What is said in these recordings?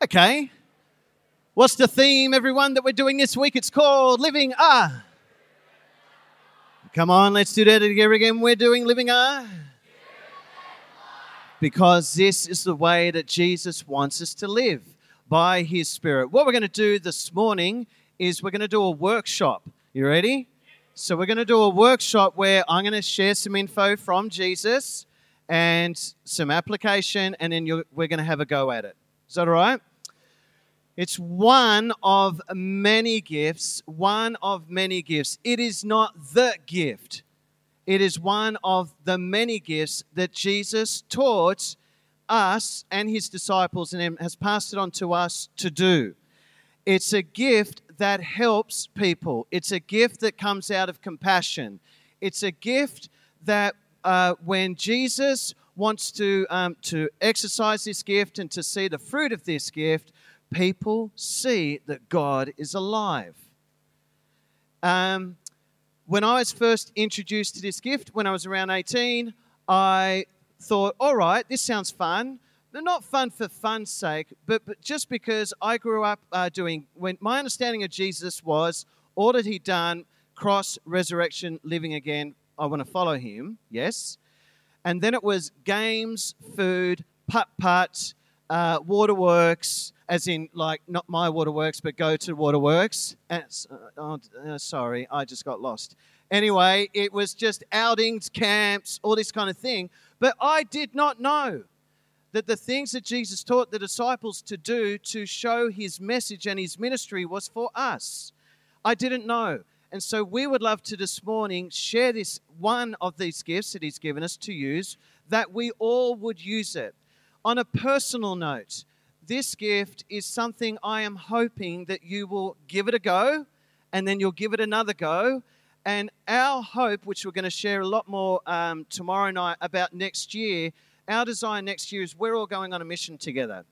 Okay. What's the theme, everyone, that we're doing this week? It's called Living Ah. Come on, let's do that together again. We're doing Living Ah. Because this is the way that Jesus wants us to live by His Spirit. What we're going to do this morning is we're going to do a workshop. You ready? So, we're going to do a workshop where I'm going to share some info from Jesus and some application, and then we're going to have a go at it. Is that all right? It's one of many gifts, one of many gifts. It is not the gift, it is one of the many gifts that Jesus taught us and his disciples and has passed it on to us to do. It's a gift that helps people, it's a gift that comes out of compassion. It's a gift that uh, when Jesus wants to, um, to exercise this gift and to see the fruit of this gift, people see that God is alive. Um, when I was first introduced to this gift, when I was around 18, I thought, all right, this sounds fun. They're not fun for fun's sake, but, but just because I grew up uh, doing, when my understanding of Jesus was all that he'd done, cross, resurrection, living again, I want to follow him, yes. And then it was games, food, putt putt, uh, waterworks, as in like not my waterworks, but go to waterworks. And, uh, oh, uh, sorry, I just got lost. Anyway, it was just outings, camps, all this kind of thing. But I did not know that the things that Jesus taught the disciples to do to show his message and his ministry was for us. I didn't know. And so we would love to this morning share this one of these gifts that he's given us to use, that we all would use it. On a personal note, this gift is something I am hoping that you will give it a go and then you'll give it another go. And our hope, which we're going to share a lot more um, tomorrow night about next year, our desire next year is we're all going on a mission together.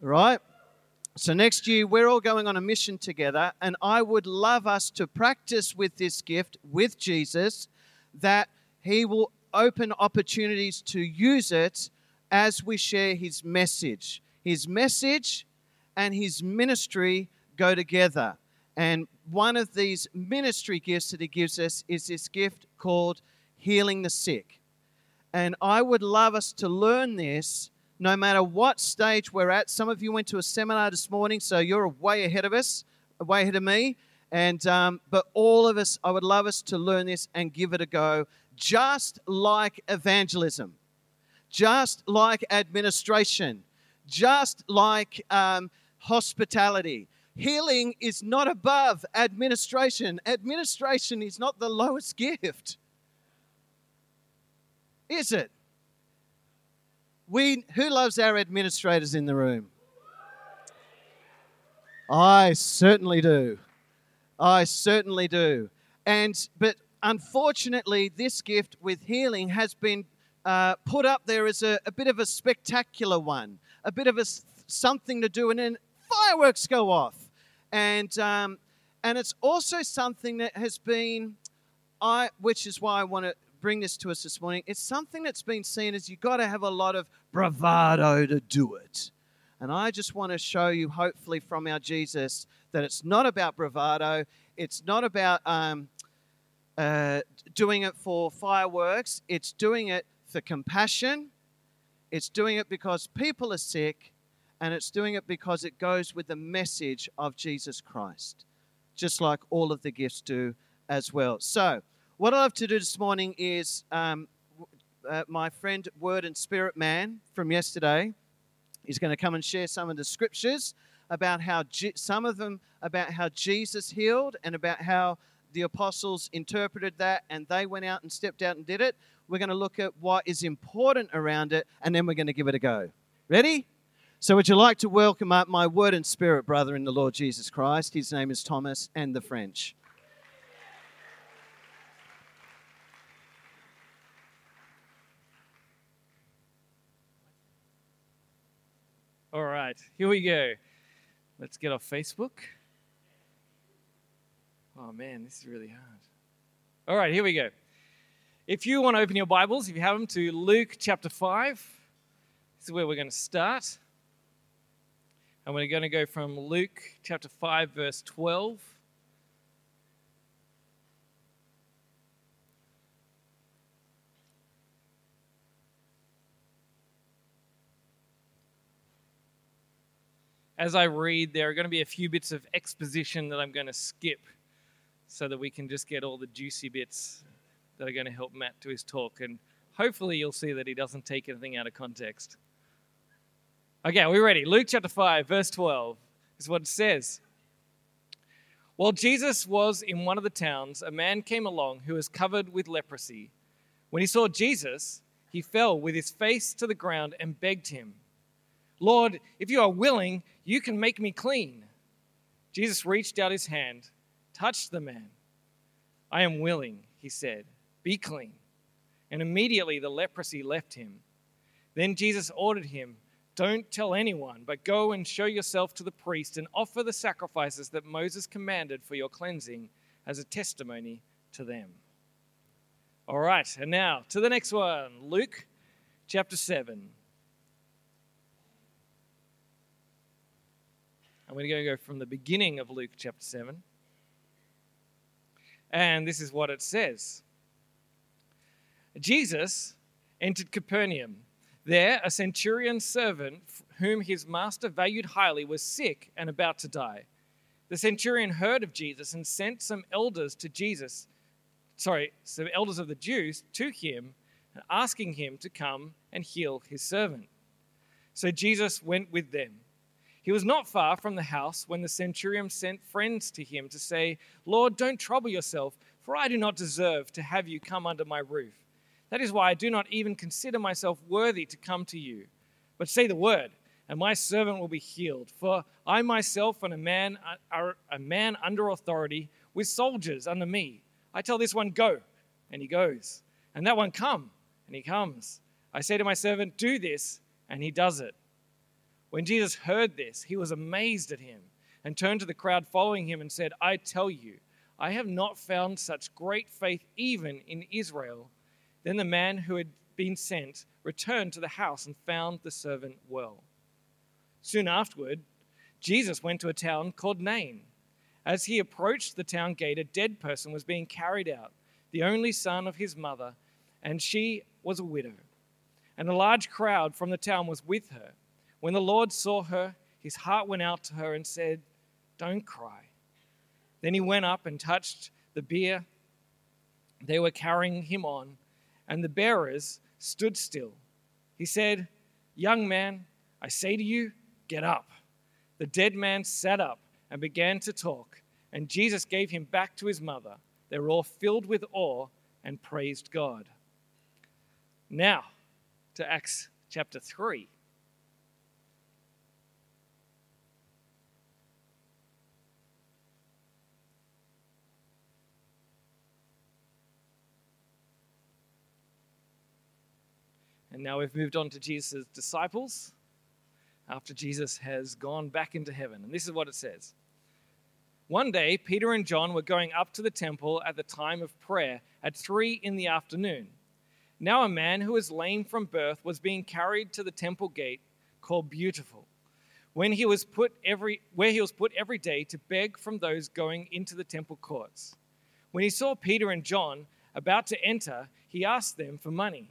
Right? So next year, we're all going on a mission together, and I would love us to practice with this gift with Jesus that He will open opportunities to use it as we share His message. His message and his ministry go together. And one of these ministry gifts that he gives us is this gift called healing the sick. And I would love us to learn this no matter what stage we're at. Some of you went to a seminar this morning, so you're way ahead of us, way ahead of me. And um, but all of us, I would love us to learn this and give it a go, just like evangelism, just like administration, just like um, hospitality. Healing is not above administration. Administration is not the lowest gift. Is it? We, who loves our administrators in the room? I certainly do. I certainly do. And but unfortunately, this gift with healing has been uh, put up there as a, a, bit of a spectacular one a bit of a something to do, and then fireworks go off, and um, and it's also something that has been, I which is why I want to bring this to us this morning. It's something that's been seen as you've got to have a lot of bravado to do it. And I just want to show you, hopefully, from our Jesus, that it's not about bravado. It's not about um, uh, doing it for fireworks. It's doing it for compassion it's doing it because people are sick, and it's doing it because it goes with the message of Jesus Christ, just like all of the gifts do as well. So, what I have to do this morning is um, uh, my friend, Word and Spirit Man from yesterday, is going to come and share some of the scriptures about how Je- some of them about how Jesus healed and about how the apostles interpreted that and they went out and stepped out and did it. We're going to look at what is important around it and then we're going to give it a go. Ready? So, would you like to welcome up my word and spirit brother in the Lord Jesus Christ? His name is Thomas and the French. All right, here we go. Let's get off Facebook. Oh man, this is really hard. All right, here we go. If you want to open your Bibles, if you have them, to Luke chapter 5, this is where we're going to start. And we're going to go from Luke chapter 5, verse 12. As I read, there are going to be a few bits of exposition that I'm going to skip so that we can just get all the juicy bits that are going to help Matt to his talk. And hopefully, you'll see that he doesn't take anything out of context. Okay, are we ready? Luke chapter 5, verse 12 is what it says. While Jesus was in one of the towns, a man came along who was covered with leprosy. When he saw Jesus, he fell with his face to the ground and begged him, Lord, if you are willing, you can make me clean. Jesus reached out his hand, touched the man. I am willing, he said, be clean. And immediately the leprosy left him. Then Jesus ordered him, Don't tell anyone, but go and show yourself to the priest and offer the sacrifices that Moses commanded for your cleansing as a testimony to them. All right, and now to the next one Luke chapter 7. I'm going to go from the beginning of Luke chapter 7. And this is what it says Jesus entered Capernaum. There, a centurion's servant whom his master valued highly was sick and about to die. The centurion heard of Jesus and sent some elders to Jesus, sorry, some elders of the Jews to him, asking him to come and heal his servant. So Jesus went with them. He was not far from the house when the centurion sent friends to him to say, Lord, don't trouble yourself, for I do not deserve to have you come under my roof. That is why I do not even consider myself worthy to come to you. But say the word, and my servant will be healed. For I myself am a man, uh, are a man under authority, with soldiers under me. I tell this one, go, and he goes. And that one, come, and he comes. I say to my servant, do this, and he does it. When Jesus heard this, he was amazed at him and turned to the crowd following him and said, I tell you, I have not found such great faith even in Israel. Then the man who had been sent returned to the house and found the servant well. Soon afterward, Jesus went to a town called Nain. As he approached the town gate, a dead person was being carried out, the only son of his mother, and she was a widow. And a large crowd from the town was with her. When the Lord saw her, his heart went out to her and said, Don't cry. Then he went up and touched the bier they were carrying him on, and the bearers stood still. He said, Young man, I say to you, get up. The dead man sat up and began to talk, and Jesus gave him back to his mother. They were all filled with awe and praised God. Now to Acts chapter 3. And now we've moved on to Jesus' disciples after Jesus has gone back into heaven. And this is what it says One day, Peter and John were going up to the temple at the time of prayer at three in the afternoon. Now, a man who was lame from birth was being carried to the temple gate called Beautiful, when he was put every, where he was put every day to beg from those going into the temple courts. When he saw Peter and John about to enter, he asked them for money.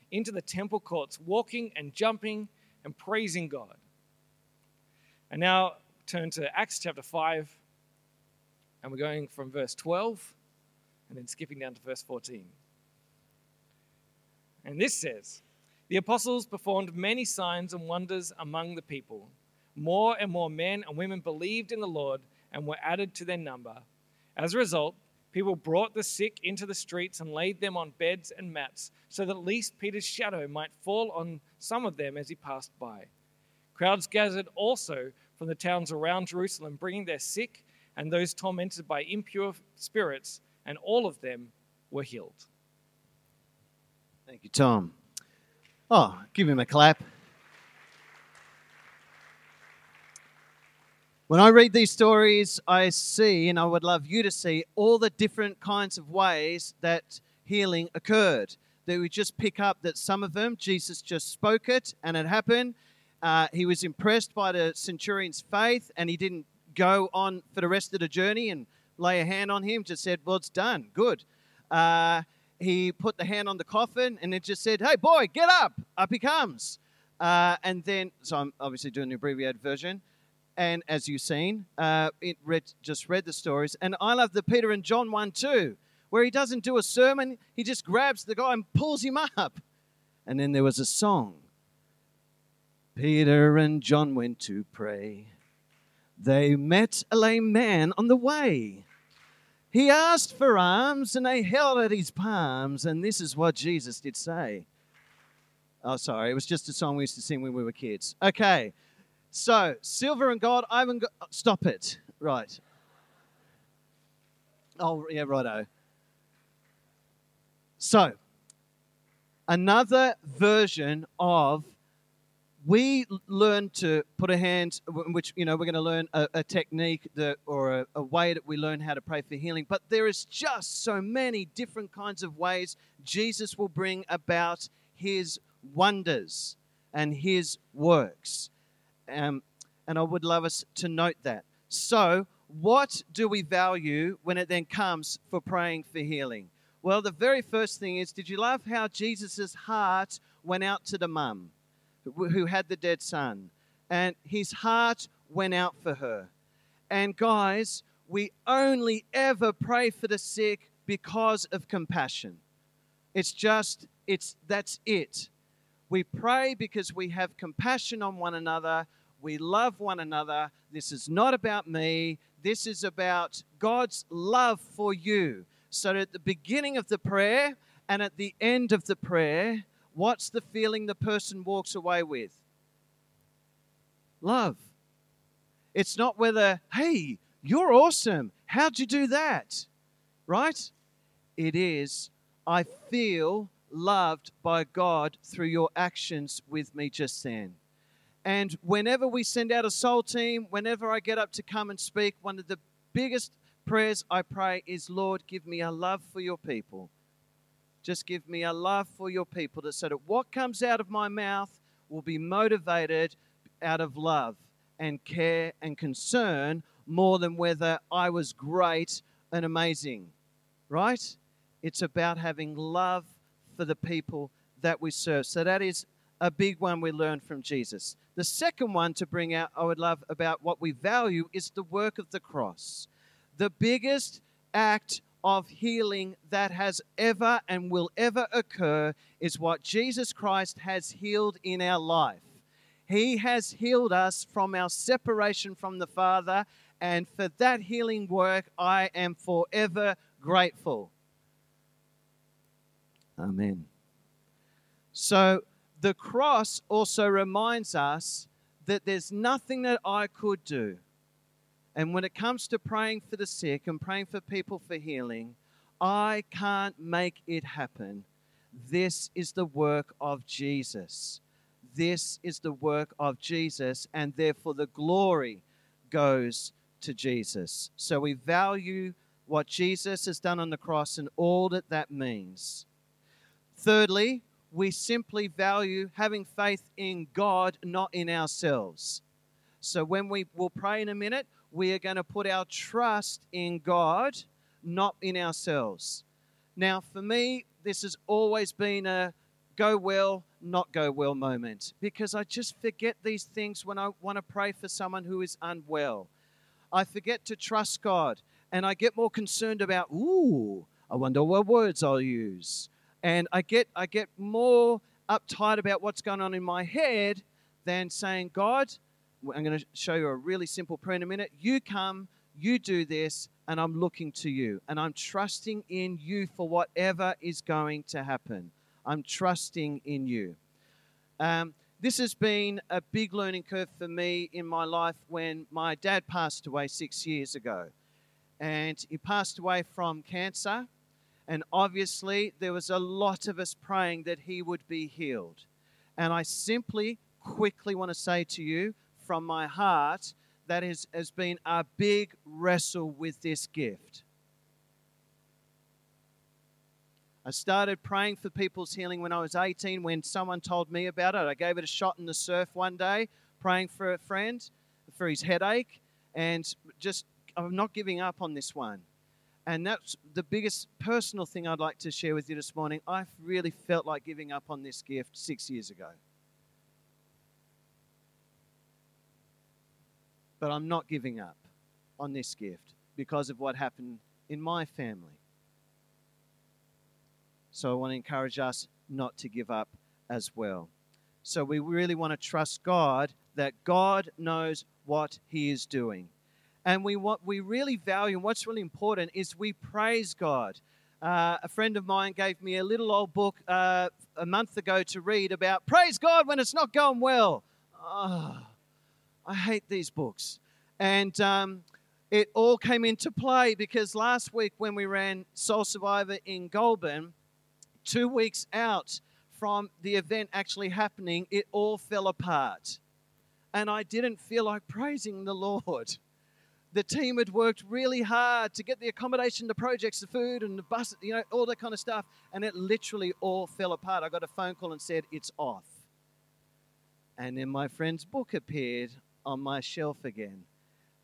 into the temple courts, walking and jumping and praising God. And now turn to Acts chapter 5, and we're going from verse 12 and then skipping down to verse 14. And this says, The apostles performed many signs and wonders among the people. More and more men and women believed in the Lord and were added to their number. As a result, People brought the sick into the streets and laid them on beds and mats, so that at least Peter's shadow might fall on some of them as he passed by. Crowds gathered also from the towns around Jerusalem, bringing their sick and those tormented by impure spirits, and all of them were healed. Thank you, Tom. Oh, give him a clap. When I read these stories, I see, and I would love you to see, all the different kinds of ways that healing occurred. That we just pick up that some of them, Jesus just spoke it and it happened. Uh, he was impressed by the centurion's faith and he didn't go on for the rest of the journey and lay a hand on him, just said, Well, it's done. Good. Uh, he put the hand on the coffin and it just said, Hey, boy, get up. Up he comes. Uh, and then, so I'm obviously doing the abbreviated version. And as you've seen, uh, it read, just read the stories. And I love the Peter and John one too, where he doesn't do a sermon, he just grabs the guy and pulls him up. And then there was a song Peter and John went to pray. They met a lame man on the way. He asked for alms, and they held at his palms, and this is what Jesus did say. Oh, sorry, it was just a song we used to sing when we were kids. Okay, so silver and gold, I haven't got. Stop it. Right. Oh, yeah, righto. So, another version of we learn to put a hand, which, you know, we're going to learn a, a technique that, or a, a, way that we learn how to pray for healing. But there is just so many different kinds of ways Jesus will bring about his wonders and his works. Um, and I would love us to note that. So, what do we value when it then comes for praying for healing? Well, the very first thing is did you love how Jesus' heart went out to the mum? who had the dead son, and his heart went out for her. And guys, we only ever pray for the sick because of compassion. It's just, it's that's it. We pray because we have compassion on one another. We love one another. This is not about me. This is about God's love for you. So at the beginning of the prayer and at the end of the prayer, what's the feeling the person walks away with? Love. It's not whether, hey, you're awesome. How'd you do that? Right? It is, I feel loved by God through your actions with me just then. And whenever we send out a soul team, whenever I get up to come and speak, one of the biggest prayers I pray is, Lord, give me a love for your people. Just give me a love for your people so that what comes out of my mouth will be motivated out of love and care and concern more than whether I was great and amazing. Right? It's about having love for the people that we serve. So that is a big one we learn from Jesus. The second one to bring out, I would love about what we value is the work of the cross. The biggest act of healing that has ever and will ever occur is what Jesus Christ has healed in our life. He has healed us from our separation from the Father, and for that healing work, I am forever grateful. Amen. So, the cross also reminds us that there's nothing that I could do and when it comes to praying for the sick and praying for people for healing, I can't make it happen. This is the work of Jesus. This is the work of Jesus, and therefore the glory goes to Jesus. So we value what Jesus has done on the cross and all that that means. Thirdly, we simply value having faith in God, not in ourselves. So when we will pray in a minute, we are going to put our trust in God, not in ourselves. Now, for me, this has always been a go well, not go well moment because I just forget these things when I want to pray for someone who is unwell. I forget to trust God and I get more concerned about, ooh, I wonder what words I'll use. And I get I get more uptight about what's going on in my head than saying, God, I'm going to show you a really simple prayer in a minute. You come, you do this, and I'm looking to you. And I'm trusting in you for whatever is going to happen. I'm trusting in you. Um, this has been a big learning curve for me in my life when my dad passed away six years ago. And he passed away from cancer. And obviously, there was a lot of us praying that he would be healed. And I simply, quickly want to say to you from my heart that is, has been a big wrestle with this gift. I started praying for people's healing when I was 18 when someone told me about it. I gave it a shot in the surf one day, praying for a friend for his headache, and just I'm not giving up on this one. And that's the biggest personal thing I'd like to share with you this morning. I really felt like giving up on this gift six years ago. But I'm not giving up on this gift because of what happened in my family. So I want to encourage us not to give up as well. So we really want to trust God that God knows what He is doing. And we what we really value and what's really important is we praise God. Uh, a friend of mine gave me a little old book uh, a month ago to read about praise God when it's not going well. Oh, I hate these books. And um, it all came into play because last week when we ran Soul Survivor in Goulburn, two weeks out from the event actually happening, it all fell apart. And I didn't feel like praising the Lord. The team had worked really hard to get the accommodation, the projects, the food, and the bus, you know, all that kind of stuff. And it literally all fell apart. I got a phone call and said, It's off. And then my friend's book appeared on my shelf again.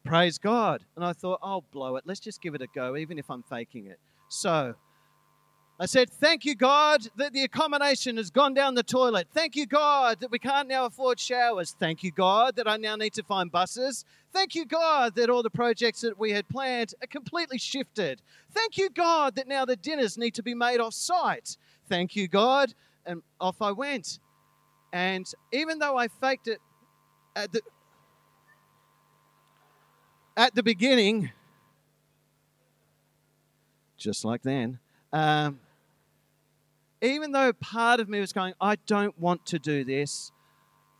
Praise God. And I thought, I'll blow it. Let's just give it a go, even if I'm faking it. So I said, Thank you, God, that the accommodation has gone down the toilet. Thank you, God, that we can't now afford showers. Thank you, God, that I now need to find buses. Thank you, God, that all the projects that we had planned are completely shifted. Thank you, God, that now the dinners need to be made off site. Thank you, God. And off I went. And even though I faked it at the, at the beginning, just like then, um, even though part of me was going, I don't want to do this,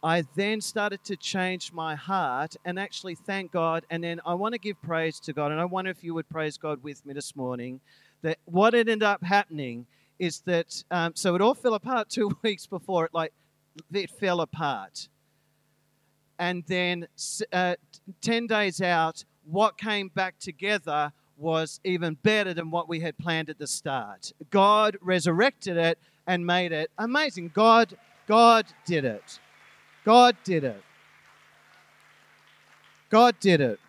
I then started to change my heart and actually thank God. And then I want to give praise to God. And I wonder if you would praise God with me this morning. That what ended up happening is that, um, so it all fell apart two weeks before it, like, it fell apart. And then uh, 10 days out, what came back together was even better than what we had planned at the start. God resurrected it and made it amazing. God, God did it. God did it. God did it.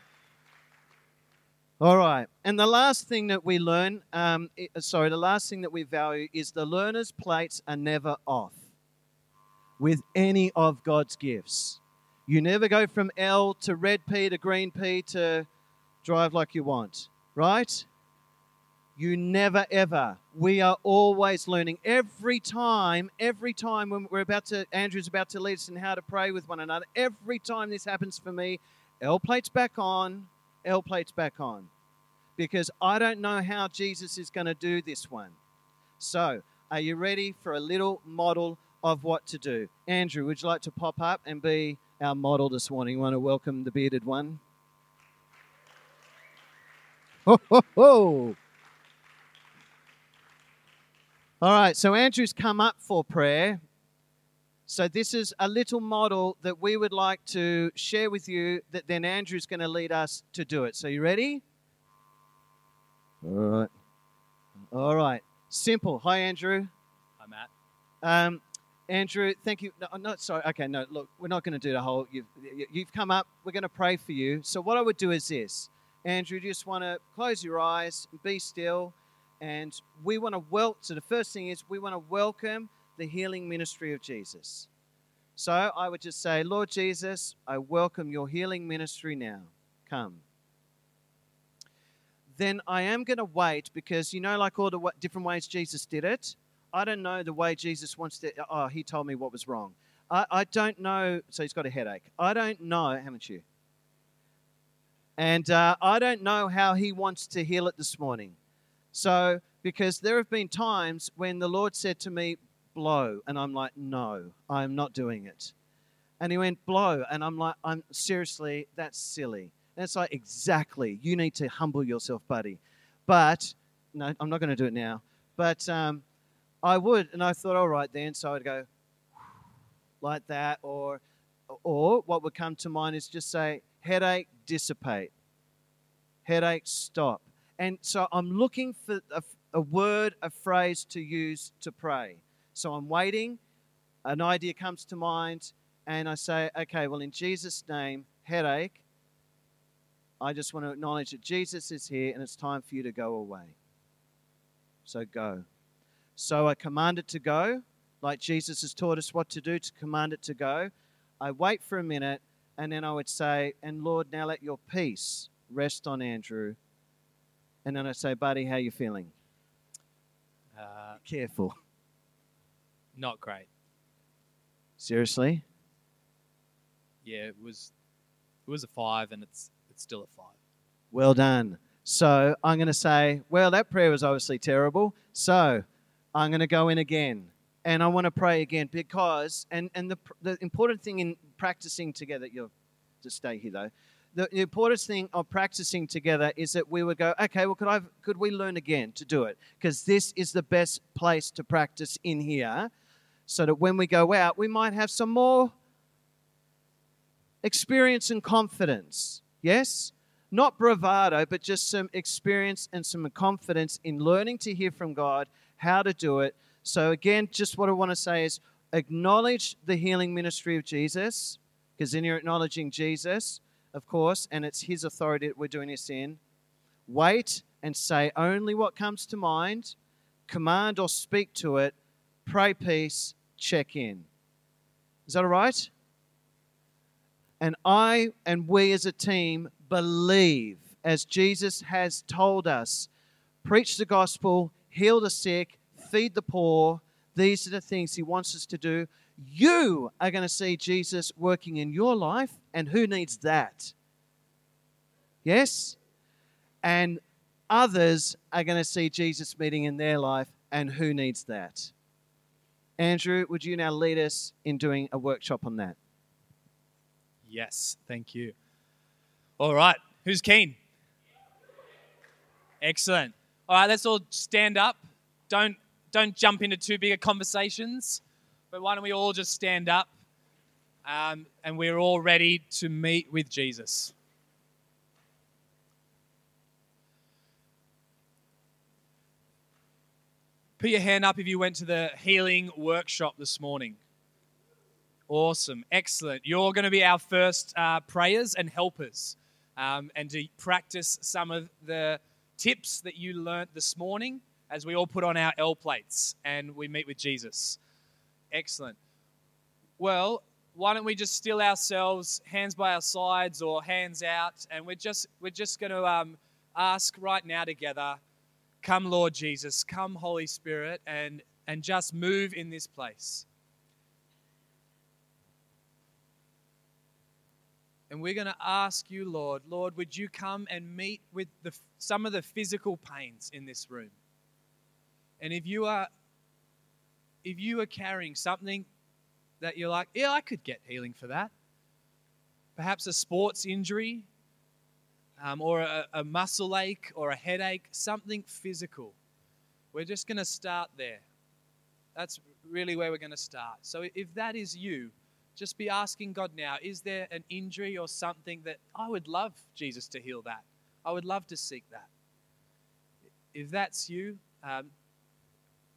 All right. And the last thing that we learn, um, sorry, the last thing that we value is the learner's plates are never off with any of God's gifts. You never go from L to red P to green P to drive like you want right? You never ever. We are always learning. Every time, every time when we're about to, Andrew's about to lead us in how to pray with one another, every time this happens for me, L plates back on, L plates back on. Because I don't know how Jesus is going to do this one. So, are you ready for a little model of what to do? Andrew, would you like to pop up and be our model this morning? You want to welcome the bearded one? Ho, ho, ho. All right, so Andrew's come up for prayer. So, this is a little model that we would like to share with you that then Andrew's going to lead us to do it. So, you ready? All right. All right. Simple. Hi, Andrew. Hi, Matt. Um, Andrew, thank you. No, no, sorry. Okay, no, look, we're not going to do the whole. You've, you've come up. We're going to pray for you. So, what I would do is this Andrew, you just want to close your eyes, and be still, and we want to welcome. So the first thing is we want to welcome the healing ministry of Jesus. So I would just say, Lord Jesus, I welcome your healing ministry now. Come. Then I am going to wait because you know, like all the different ways Jesus did it. I don't know the way Jesus wants to. Oh, he told me what was wrong. I, I don't know. So he's got a headache. I don't know. Haven't you? And uh, I don't know how he wants to heal it this morning. So, because there have been times when the Lord said to me, blow. And I'm like, no, I'm not doing it. And he went, Blow. And I'm like, I'm seriously, that's silly. And it's like, Exactly. You need to humble yourself, buddy. But, no, I'm not going to do it now. But um, I would. And I thought, All right, then. So I'd go like that. Or, or what would come to mind is just say, Headache, dissipate. Headache, stop. And so I'm looking for a, a word, a phrase to use to pray. So I'm waiting, an idea comes to mind, and I say, okay, well, in Jesus' name, headache, I just want to acknowledge that Jesus is here and it's time for you to go away. So go. So I command it to go, like Jesus has taught us what to do to command it to go. I wait for a minute, and then I would say, and Lord, now let your peace rest on Andrew. And then I'd say, buddy, how you feeling? Uh, Careful. not great. Seriously? Yeah, it was. It was a five, and it's it's still a five. Well done. So I'm going to say, well, that prayer was obviously terrible. So I'm going to go in again. And I want to pray again because, and, and the, the important thing in practicing together, you'll just stay here though. The, the important thing of practicing together is that we would go, okay, well, could, I, could we learn again to do it? Because this is the best place to practice in here so that when we go out, we might have some more experience and confidence. Yes? Not bravado, but just some experience and some confidence in learning to hear from God, how to do it. So, again, just what I want to say is acknowledge the healing ministry of Jesus, because then you're acknowledging Jesus, of course, and it's His authority that we're doing this in. Wait and say only what comes to mind, command or speak to it, pray peace, check in. Is that all right? And I and we as a team believe, as Jesus has told us, preach the gospel, heal the sick, feed the poor. These are the things he wants us to do. You are going to see Jesus working in your life, and who needs that? Yes? And others are going to see Jesus meeting in their life, and who needs that? Andrew, would you now lead us in doing a workshop on that? Yes, thank you. All right, who's keen? Excellent. All right, let's all stand up. Don't don't jump into too big of conversations, but why don't we all just stand up? Um, and we're all ready to meet with Jesus. Put your hand up if you went to the healing workshop this morning. Awesome, excellent. You're going to be our first uh, prayers and helpers, um, and to practice some of the tips that you learnt this morning as we all put on our L plates and we meet with Jesus. Excellent. Well, why don't we just still ourselves, hands by our sides or hands out, and we're just we're just going to um, ask right now together, "Come, Lord Jesus, come, Holy Spirit, and and just move in this place." And we're going to ask you, Lord, Lord, would you come and meet with the, some of the physical pains in this room? And if you are if you are carrying something that you're like, yeah, I could get healing for that. Perhaps a sports injury, um, or a, a muscle ache, or a headache, something physical. We're just going to start there. That's really where we're going to start. So if that is you, just be asking God now is there an injury or something that I would love Jesus to heal that? I would love to seek that. If that's you, um,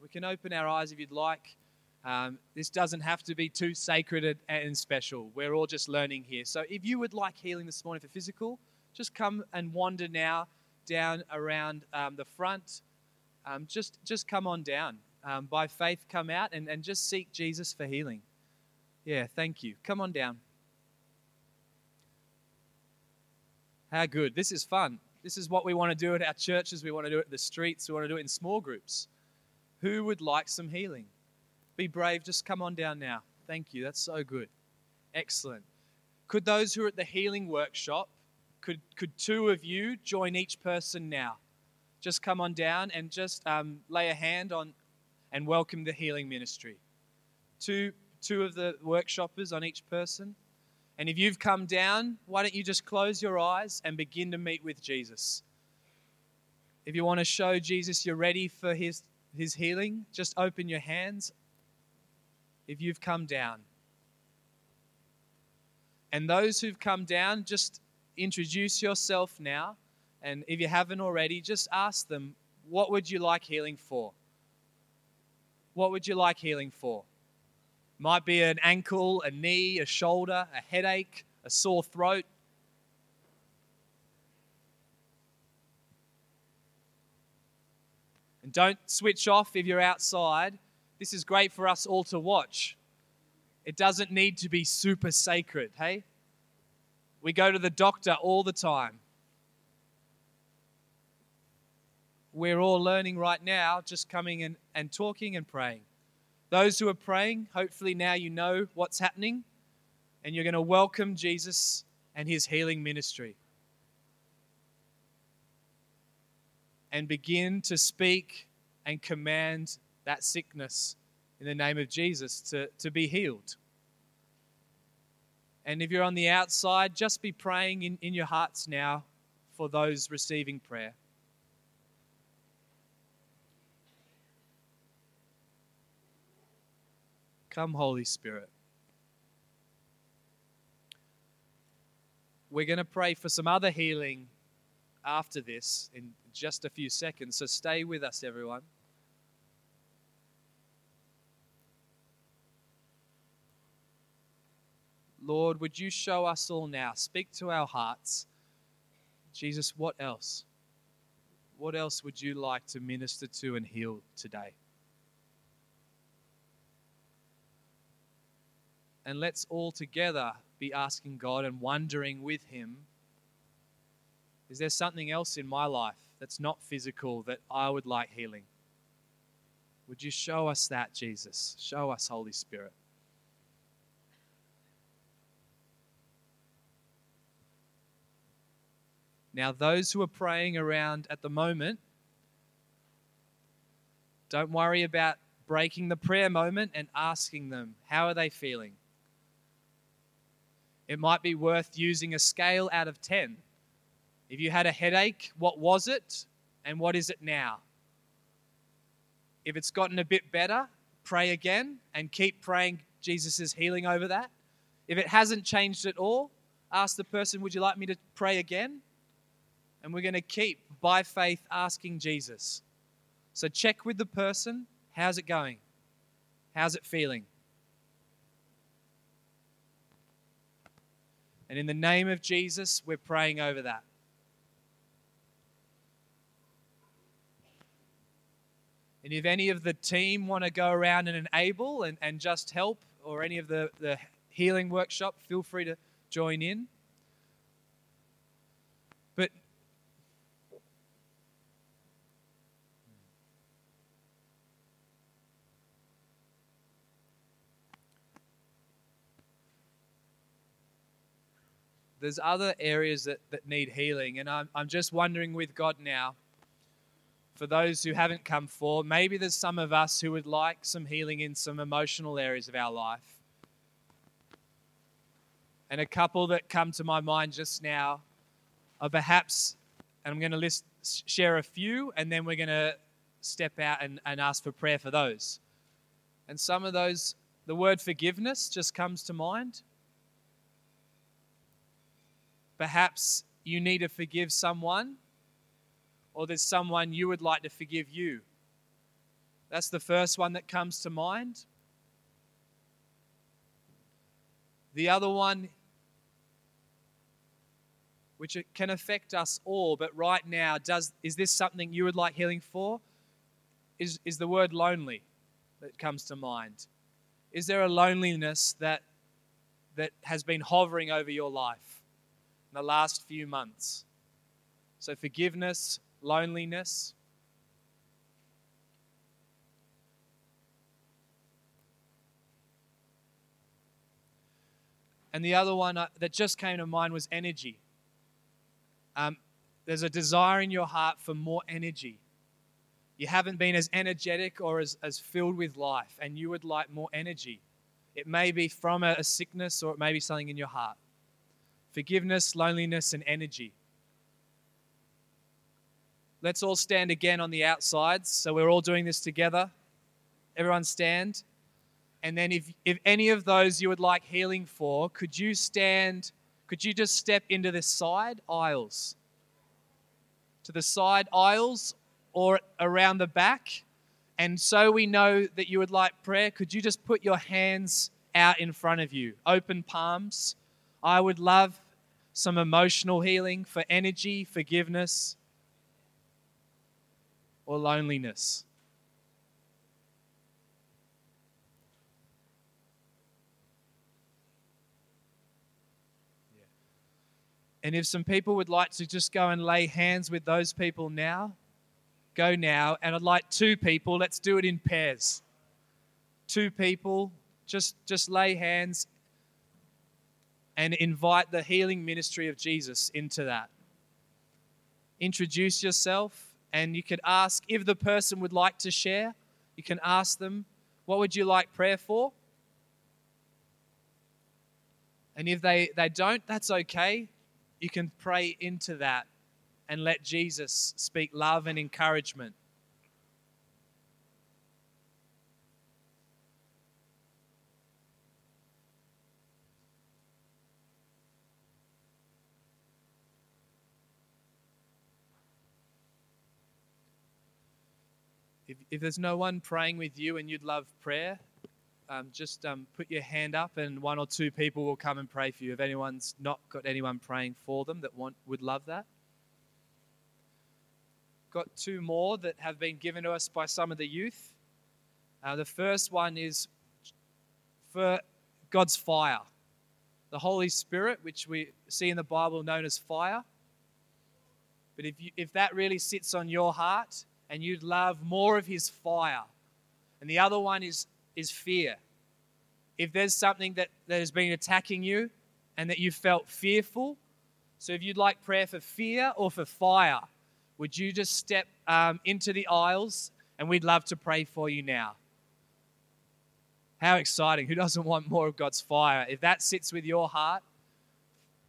we can open our eyes if you'd like. Um, this doesn't have to be too sacred and special. We're all just learning here. So if you would like healing this morning for physical, just come and wander now down around um, the front. Um, just, just come on down. Um, by faith, come out and, and just seek Jesus for healing. Yeah, thank you. Come on down. How good. This is fun. This is what we want to do at our churches. We want to do it at the streets. We want to do it in small groups. Who would like some healing? Be brave. Just come on down now. Thank you. That's so good. Excellent. Could those who are at the healing workshop, could, could two of you join each person now? Just come on down and just um, lay a hand on and welcome the healing ministry. Two two of the workshoppers on each person. And if you've come down, why don't you just close your eyes and begin to meet with Jesus? If you want to show Jesus you're ready for his, his healing, just open your hands. If you've come down, and those who've come down, just introduce yourself now. And if you haven't already, just ask them, what would you like healing for? What would you like healing for? Might be an ankle, a knee, a shoulder, a headache, a sore throat. Don't switch off if you're outside. This is great for us all to watch. It doesn't need to be super sacred, hey? We go to the doctor all the time. We're all learning right now, just coming and, and talking and praying. Those who are praying, hopefully now you know what's happening and you're going to welcome Jesus and his healing ministry. And begin to speak and command that sickness in the name of Jesus to, to be healed. And if you're on the outside, just be praying in, in your hearts now for those receiving prayer. Come, Holy Spirit. We're going to pray for some other healing after this in just a few seconds, so stay with us, everyone. Lord, would you show us all now? Speak to our hearts. Jesus, what else? What else would you like to minister to and heal today? And let's all together be asking God and wondering with Him is there something else in my life that's not physical that I would like healing? Would you show us that, Jesus? Show us, Holy Spirit. Now, those who are praying around at the moment, don't worry about breaking the prayer moment and asking them, how are they feeling? It might be worth using a scale out of 10. If you had a headache, what was it and what is it now? If it's gotten a bit better, pray again and keep praying Jesus' healing over that. If it hasn't changed at all, ask the person, Would you like me to pray again? And we're going to keep, by faith, asking Jesus. So check with the person how's it going? How's it feeling? And in the name of Jesus, we're praying over that. And if any of the team want to go around and enable and, and just help, or any of the, the healing workshop, feel free to join in. But there's other areas that, that need healing. And I'm, I'm just wondering with God now, for those who haven't come forward, maybe there's some of us who would like some healing in some emotional areas of our life. And a couple that come to my mind just now are perhaps, and I'm going to list, share a few, and then we're going to step out and, and ask for prayer for those. And some of those, the word forgiveness just comes to mind. Perhaps you need to forgive someone, or there's someone you would like to forgive you. That's the first one that comes to mind. The other one, which can affect us all, but right now, does is this something you would like healing for? Is, is the word lonely that comes to mind? Is there a loneliness that, that has been hovering over your life? in the last few months. So, forgiveness, loneliness. And the other one uh, that just came to mind was energy. Um, there's a desire in your heart for more energy. You haven't been as energetic or as, as filled with life, and you would like more energy. It may be from a, a sickness or it may be something in your heart. Forgiveness, loneliness, and energy. Let's all stand again on the outsides. So we're all doing this together. Everyone stand. And then if, if any of those you would like healing for, could you stand, could you just step into the side aisles? To the side aisles or around the back? And so we know that you would like prayer, could you just put your hands out in front of you? Open palms. I would love some emotional healing for energy, forgiveness or loneliness. And if some people would like to just go and lay hands with those people now, go now. And I'd like two people, let's do it in pairs. Two people, just, just lay hands and invite the healing ministry of Jesus into that. Introduce yourself and you could ask if the person would like to share, you can ask them, What would you like prayer for? And if they, they don't, that's okay. You can pray into that and let Jesus speak love and encouragement. If, there's no one praying with you and you'd love prayer, um, just um, put your hand up and one or two people will come and pray for you. If anyone's not got anyone praying for them that want, would love that. Got two more that have been given to us by some of the youth. Uh, the first one is for God's fire, the Holy Spirit, which we see in the Bible known as fire. But if, you, if that really sits on your heart, and you'd love more of his fire. And the other one is, is fear. If there's something that, that has been attacking you and that you felt fearful, so if you'd like prayer for fear or for fire, would you just step um, into the aisles and we'd love to pray for you now? How exciting. Who doesn't want more of God's fire? If that sits with your heart,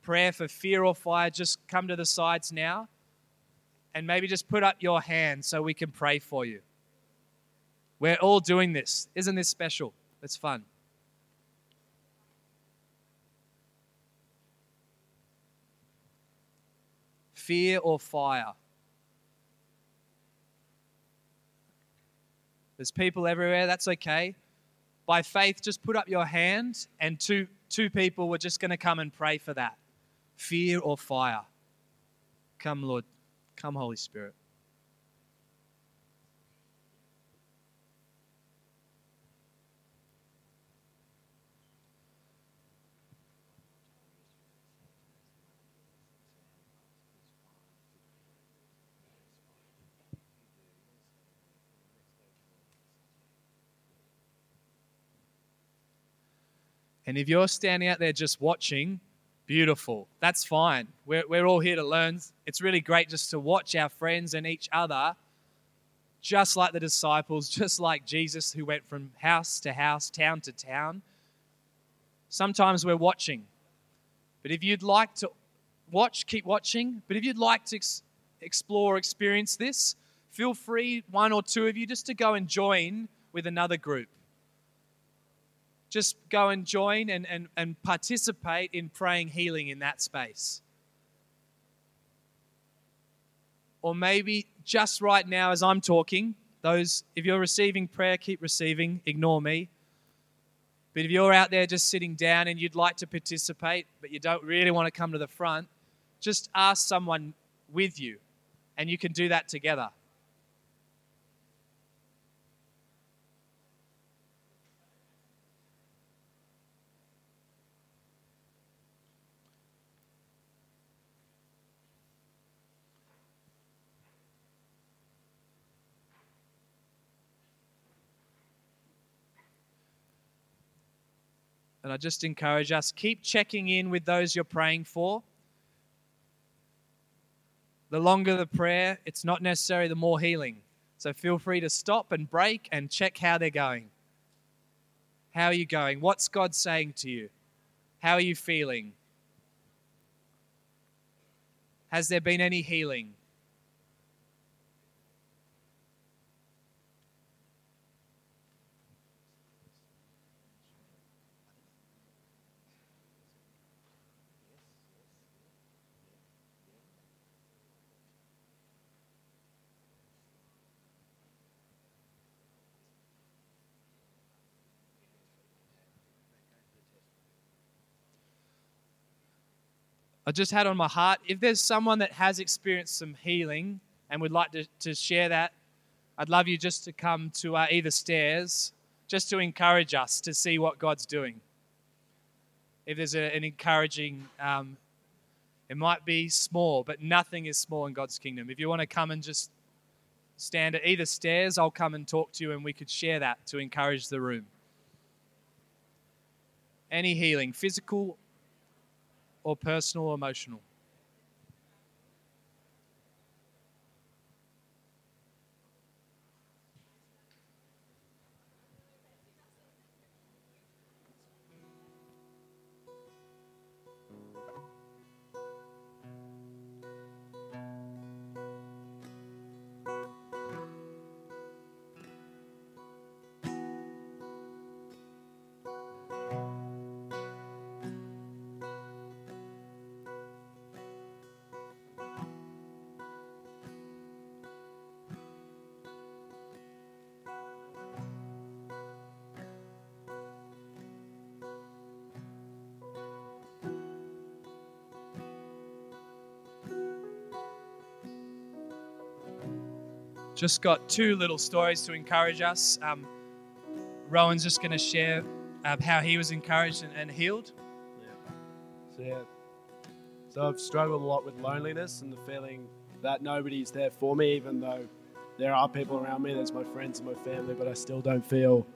prayer for fear or fire, just come to the sides now and maybe just put up your hand so we can pray for you. We're all doing this. Isn't this special? It's fun. Fear or fire? There's people everywhere. That's okay. By faith, just put up your hand, and two, two people were just going to come and pray for that. Fear or fire? Come, Lord. Come, Holy Spirit. And if you're standing out there just watching, beautiful. That's fine. We're, we're all here to learn. It's really great just to watch our friends and each other, just like the disciples, just like Jesus who went from house to house, town to town. Sometimes we're watching. But if you'd like to watch, keep watching. But if you'd like to ex- explore, experience this, feel free, one or two of you, just to go and join with another group just go and join and, and, and participate in praying healing in that space. Or maybe just right now as I'm talking, those if you're receiving prayer, keep receiving, ignore me. But if you're out there just sitting down and you'd like to participate, but you don't really want to come to the front, just ask someone with you, and you can do that together. And I just encourage us keep checking in with those you're praying for. The longer the prayer, it's not necessarily the more healing. So feel free to stop and break and check how they're going. How are you going? What's God saying to you? How are you feeling? Has there been any healing? I just had on my heart if there's someone that has experienced some healing and would like to, to share that, I'd love you just to come to uh, either stairs just to encourage us to see what God's doing. If there's a, an encouraging, um, it might be small, but nothing is small in God's kingdom. If you want to come and just stand at either stairs, I'll come and talk to you and we could share that to encourage the room. Any healing, physical or personal or emotional? Just got two little stories to encourage us. Um, Rowan's just going to share um, how he was encouraged and, and healed. So yeah, so I've struggled a lot with loneliness and the feeling that nobody's there for me, even though there are people around me. There's my friends and my family, but I still don't feel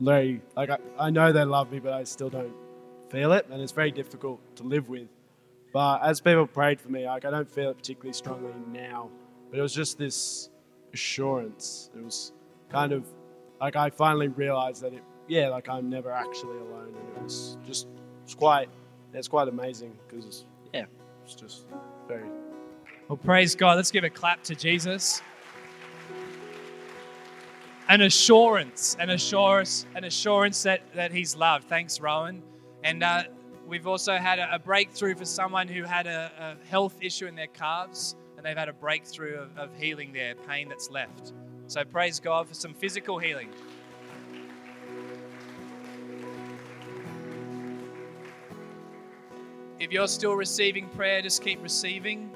very like I, I know they love me, but I still don't feel it, and it's very difficult to live with. But as people prayed for me, like I don't feel it particularly strongly now, but it was just this assurance. It was kind of like I finally realized that it, yeah, like I'm never actually alone, and it was just it's quite it's quite amazing because yeah, it's just very Well, praise God. Let's give a clap to Jesus. An assurance, an assurance, an assurance that, that He's loved. Thanks, Rowan. And uh, we've also had a, a breakthrough for someone who had a, a health issue in their calves, and they've had a breakthrough of, of healing there, pain that's left. So praise God for some physical healing. If you're still receiving prayer, just keep receiving.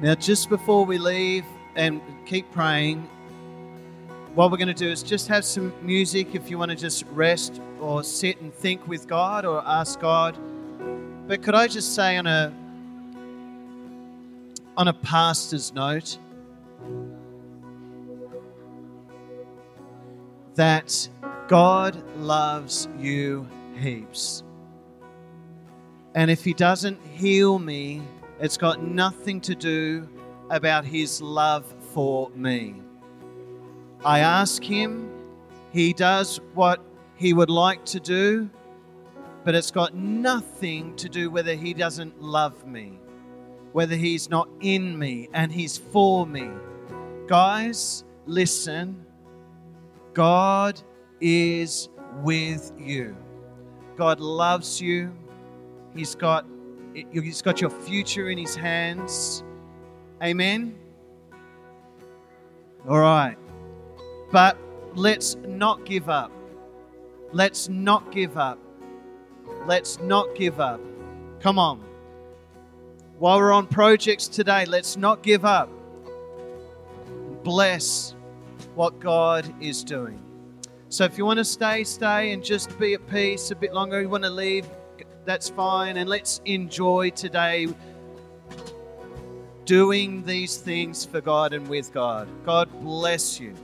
Now, just before we leave and keep praying, what we're going to do is just have some music if you want to just rest or sit and think with God or ask God. But could I just say on a on a pastor's note that God loves you heaps. And if he doesn't heal me, it's got nothing to do about his love for me. I ask him, he does what he would like to do, but it's got nothing to do whether he doesn't love me, whether he's not in me and he's for me. Guys, listen. God is with you. God loves you. He's got He's got your future in His hands. Amen. All right. But let's not give up. Let's not give up. Let's not give up. Come on. While we're on projects today, let's not give up. Bless what God is doing. So if you want to stay, stay and just be at peace a bit longer. You want to leave, that's fine. And let's enjoy today doing these things for God and with God. God bless you.